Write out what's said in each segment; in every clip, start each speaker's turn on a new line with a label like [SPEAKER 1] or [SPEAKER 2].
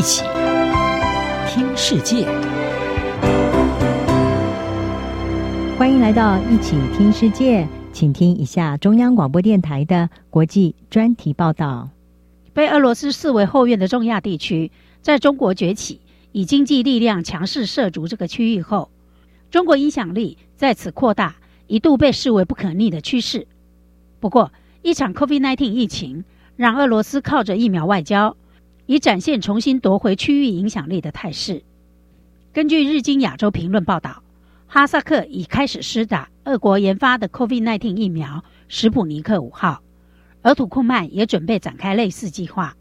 [SPEAKER 1] 一起听世界，
[SPEAKER 2] 欢迎来到一起听世界，请听一下中央广播电台的国际专题报道。
[SPEAKER 3] 被俄罗斯视为后院的中亚地区，在中国崛起，以经济力量强势涉足这个区域后，中国影响力在此扩大，一度被视为不可逆的趋势。不过，一场 COVID-19 疫情让俄罗斯靠着疫苗外交，以展现重新夺回区域影响力的态势。根据日经亚洲评论报道，哈萨克已开始施打俄国研发的 COVID-19 疫苗“史普尼克五号”，而土库曼也准备展开类似计划。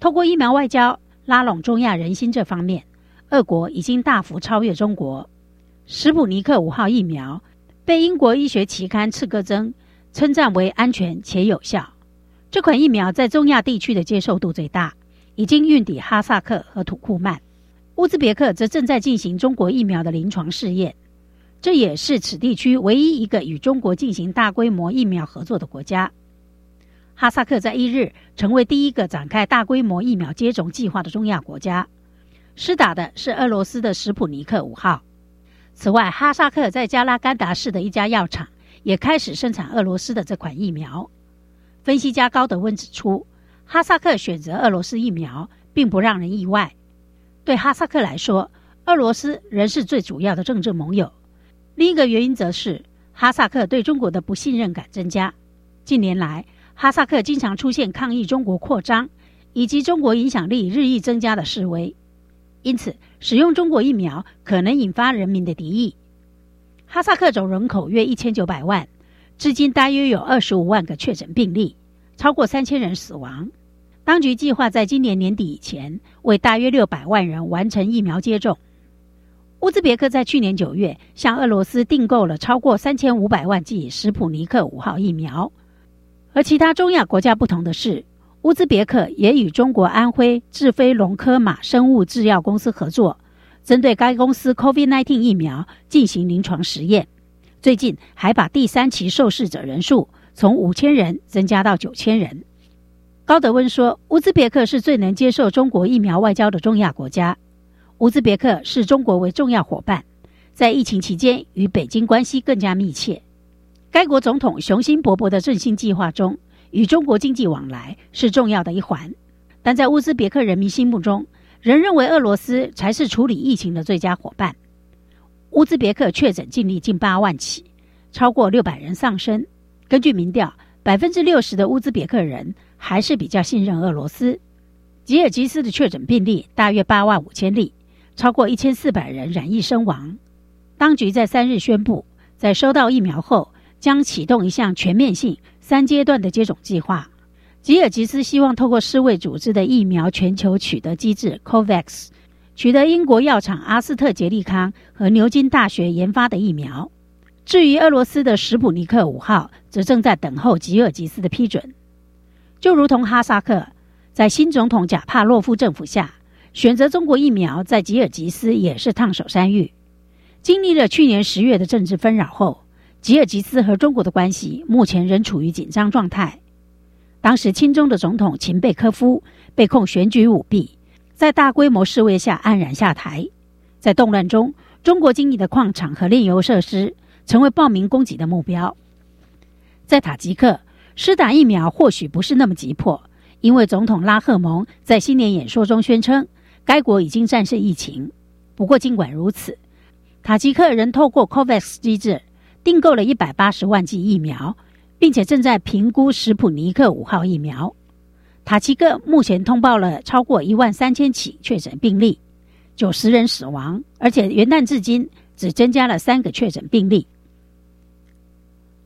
[SPEAKER 3] 透过疫苗外交拉拢中亚人心，这方面，俄国已经大幅超越中国。“史普尼克五号”疫苗被英国医学期刊《刺胳针》称赞为安全且有效。这款疫苗在中亚地区的接受度最大。已经运抵哈萨克和土库曼，乌兹别克则正在进行中国疫苗的临床试验，这也是此地区唯一一个与中国进行大规模疫苗合作的国家。哈萨克在一日成为第一个展开大规模疫苗接种计划的中亚国家，施打的是俄罗斯的史普尼克五号。此外，哈萨克在加拉干达市的一家药厂也开始生产俄罗斯的这款疫苗。分析家高德温指出。哈萨克选择俄罗斯疫苗，并不让人意外。对哈萨克来说，俄罗斯仍是最主要的政治盟友。另一个原因则是哈萨克对中国的不信任感增加。近年来，哈萨克经常出现抗议中国扩张以及中国影响力日益增加的示威，因此使用中国疫苗可能引发人民的敌意。哈萨克总人口约一千九百万，至今大约有二十五万个确诊病例。超过三千人死亡。当局计划在今年年底以前为大约六百万人完成疫苗接种。乌兹别克在去年九月向俄罗斯订购了超过三千五百万剂史普尼克五号疫苗。和其他中亚国家不同的是，乌兹别克也与中国安徽智飞龙科马生物制药公司合作，针对该公司 COVID-19 疫苗进行临床实验。最近还把第三期受试者人数。从五千人增加到九千人。高德温说：“乌兹别克是最能接受中国疫苗外交的中亚国家。乌兹别克视中国为重要伙伴，在疫情期间与北京关系更加密切。该国总统雄心勃勃的振兴计划中，与中国经济往来是重要的一环。但在乌兹别克人民心目中，仍认为俄罗斯才是处理疫情的最佳伙伴。乌兹别克确诊病例近八万起，超过六百人丧生。”根据民调，百分之六十的乌兹别克人还是比较信任俄罗斯。吉尔吉斯的确诊病例大约八万五千例，超过一千四百人染疫身亡。当局在三日宣布，在收到疫苗后，将启动一项全面性三阶段的接种计划。吉尔吉斯希望透过世卫组织的疫苗全球取得机制 （COVAX），取得英国药厂阿斯特捷利康和牛津大学研发的疫苗。至于俄罗斯的史普尼克五号，则正在等候吉尔吉斯的批准。就如同哈萨克，在新总统贾帕洛夫政府下，选择中国疫苗，在吉尔吉斯也是烫手山芋。经历了去年十月的政治纷扰后，吉尔吉斯和中国的关系目前仍处于紧张状态。当时亲中的总统秦贝科夫被控选举舞弊，在大规模示威下黯然下台。在动乱中，中国经营的矿场和炼油设施。成为暴民攻击的目标。在塔吉克，施打疫苗或许不是那么急迫，因为总统拉赫蒙在新年演说中宣称，该国已经战胜疫情。不过，尽管如此，塔吉克仍透过 COVAX 机制订购了一百八十万剂疫苗，并且正在评估史普尼克五号疫苗。塔吉克目前通报了超过一万三千起确诊病例，九十人死亡，而且元旦至今只增加了三个确诊病例。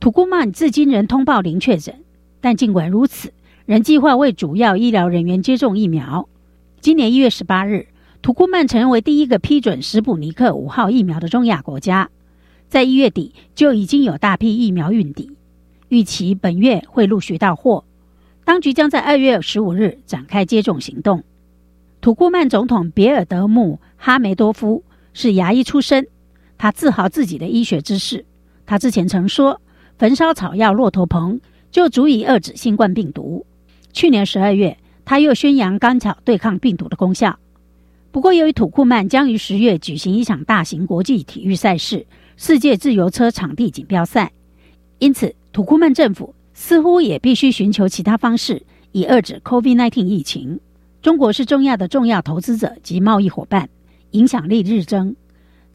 [SPEAKER 3] 土库曼至今仍通报零确诊，但尽管如此，仍计划为主要医疗人员接种疫苗。今年一月十八日，土库曼成为第一个批准史普尼克五号疫苗的中亚国家，在一月底就已经有大批疫苗运抵，预期本月会陆续到货。当局将在二月十五日展开接种行动。土库曼总统别尔德穆哈梅多夫是牙医出身，他自豪自己的医学知识。他之前曾说。焚烧草药骆驼棚就足以遏制新冠病毒。去年十二月，他又宣扬甘草对抗病毒的功效。不过，由于土库曼将于十月举行一场大型国际体育赛事——世界自由车场地锦标赛，因此土库曼政府似乎也必须寻求其他方式，以遏制 COVID-19 疫情。中国是中亚的重要投资者及贸易伙伴，影响力日增。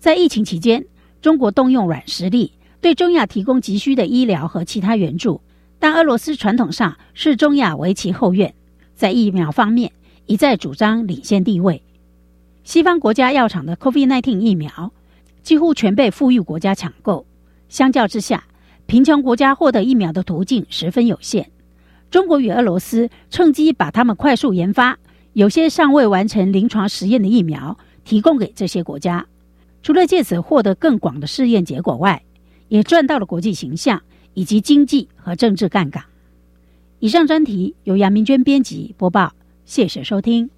[SPEAKER 3] 在疫情期间，中国动用软实力，对中亚提供急需的医疗和其他援助。但俄罗斯传统上视中亚为其后院，在疫苗方面一再主张领先地位。西方国家药厂的 COVID-19 疫苗几乎全被富裕国家抢购，相较之下，贫穷国家获得疫苗的途径十分有限。中国与俄罗斯趁机把他们快速研发、有些尚未完成临床实验的疫苗提供给这些国家，除了借此获得更广的试验结果外，也赚到了国际形象以及经济和政治杠杆。以上专题由杨明娟编辑播报，谢谢收听。